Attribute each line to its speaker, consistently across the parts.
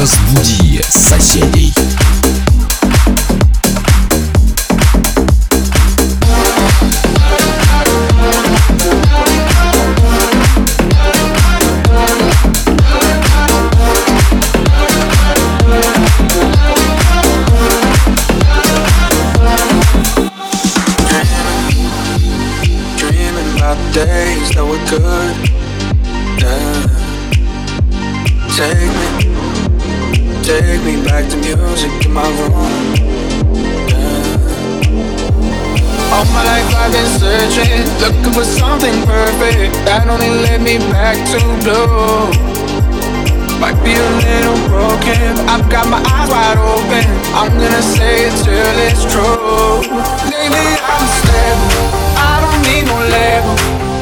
Speaker 1: Разбуди соседей.
Speaker 2: Might be a little broken. I've got my eyes wide open. I'm gonna say it till it's true. Lately I'm stable. I don't need no label.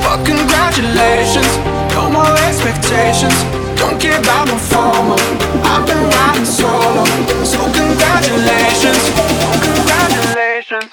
Speaker 2: But congratulations, no more expectations. Don't care about no formal. I've been riding solo. So congratulations, congratulations.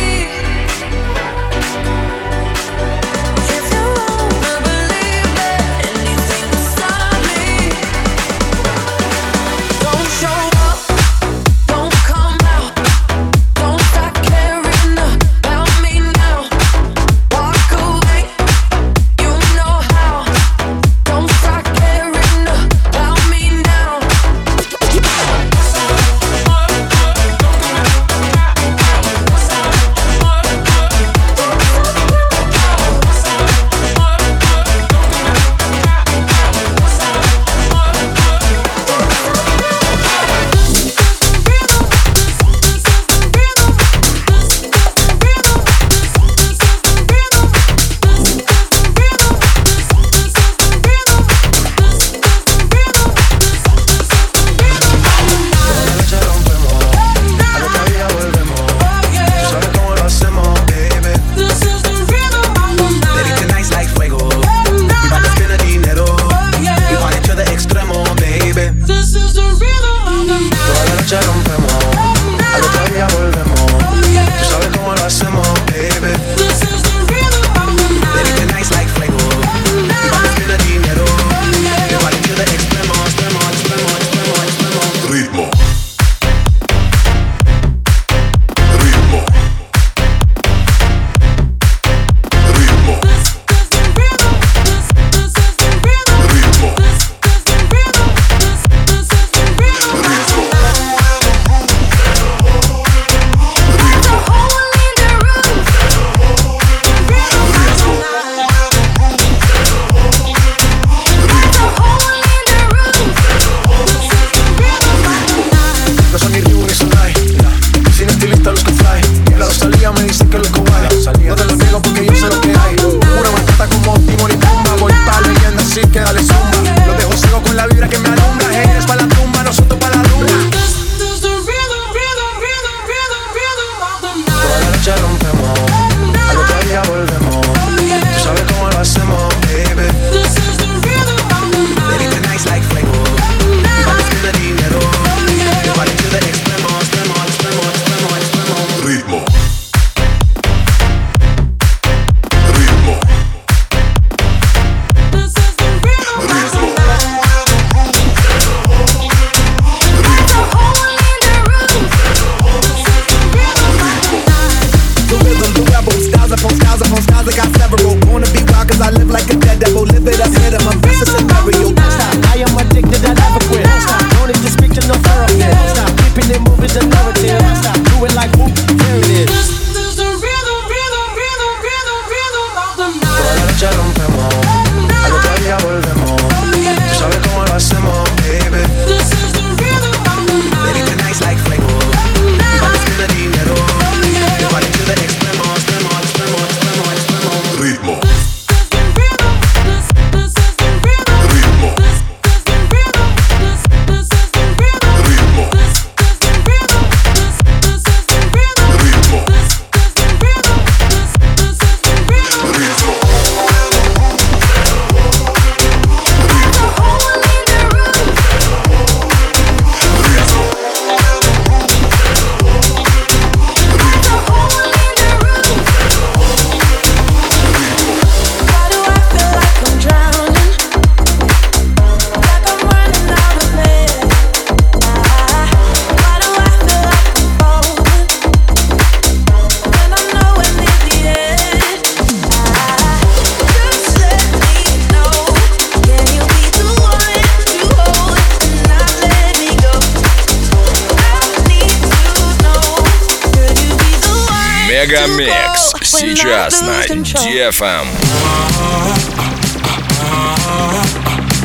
Speaker 1: Мегамикс сейчас на DFM.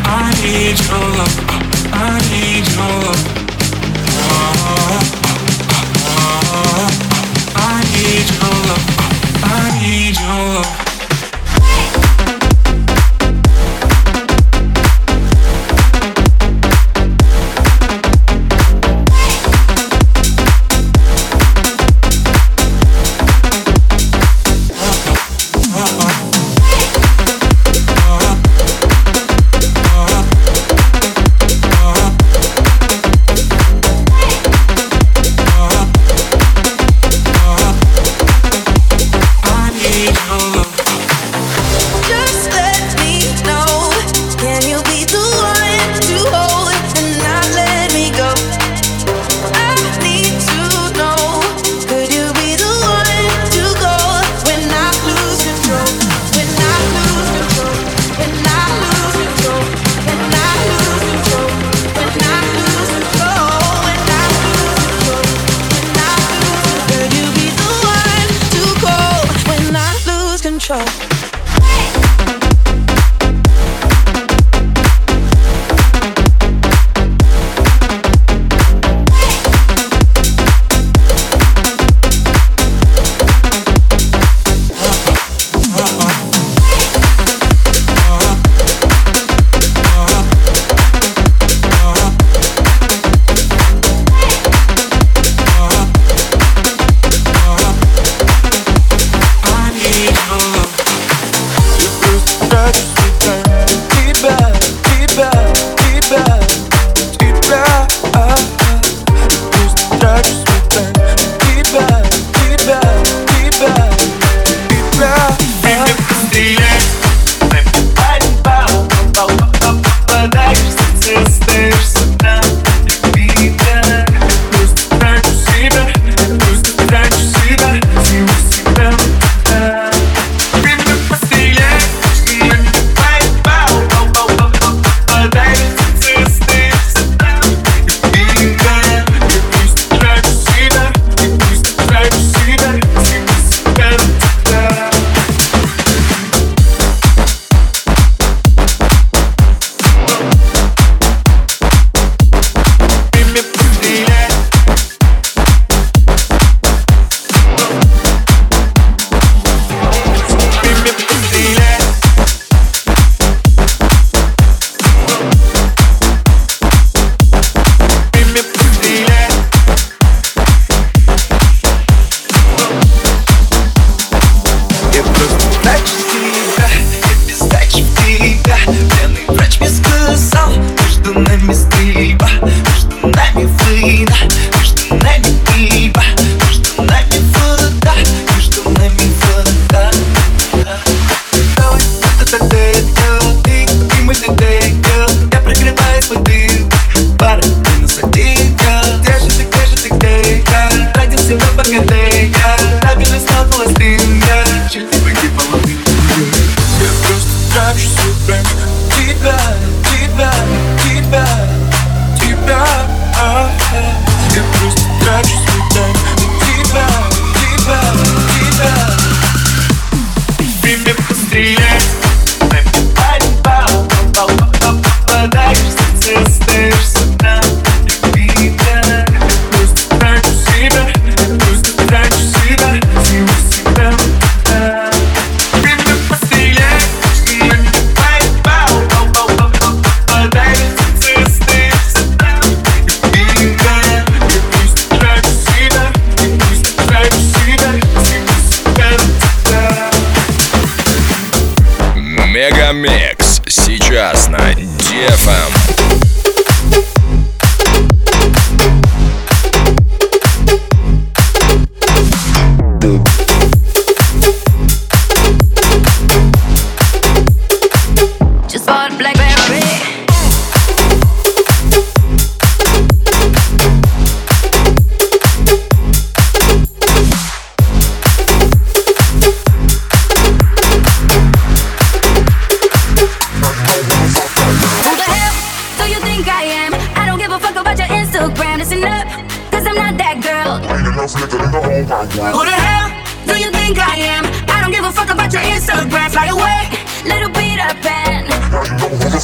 Speaker 1: I need your love. I need your love.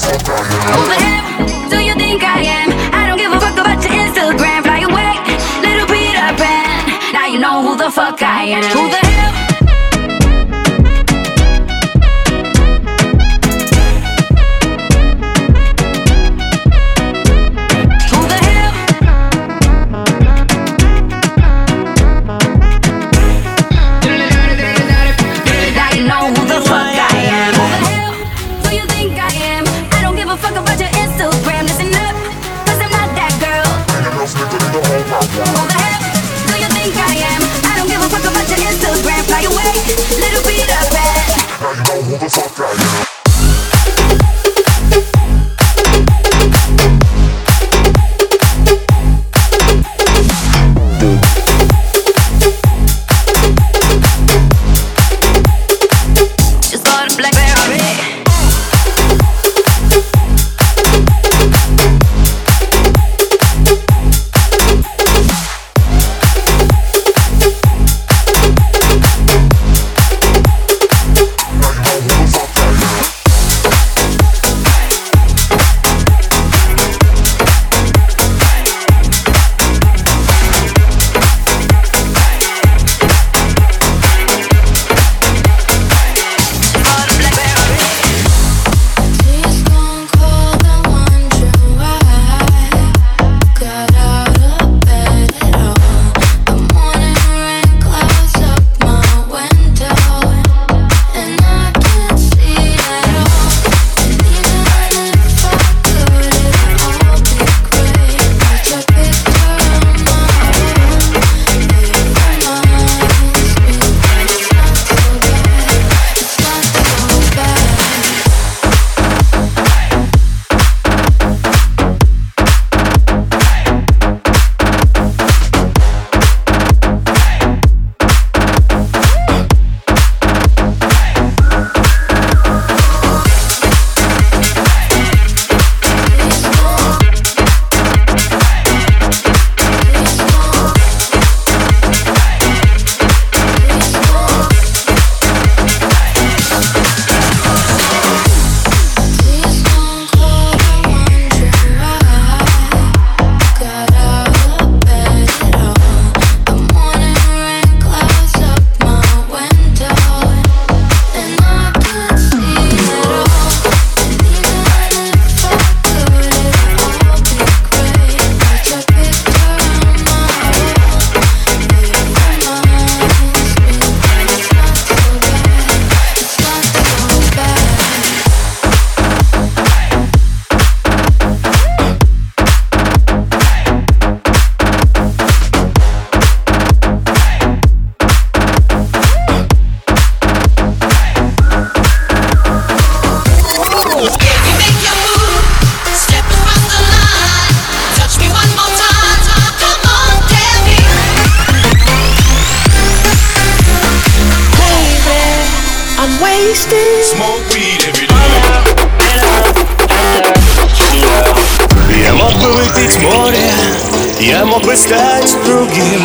Speaker 1: Who the fuck do you think I am? I don't give a fuck about your Instagram.
Speaker 3: Fly away,
Speaker 1: little Peter Pan. Now
Speaker 4: you know who the fuck I am. Who the выпить море, я мог бы стать другим.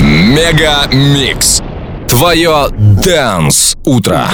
Speaker 5: MegaMix. Твое Dance Утро.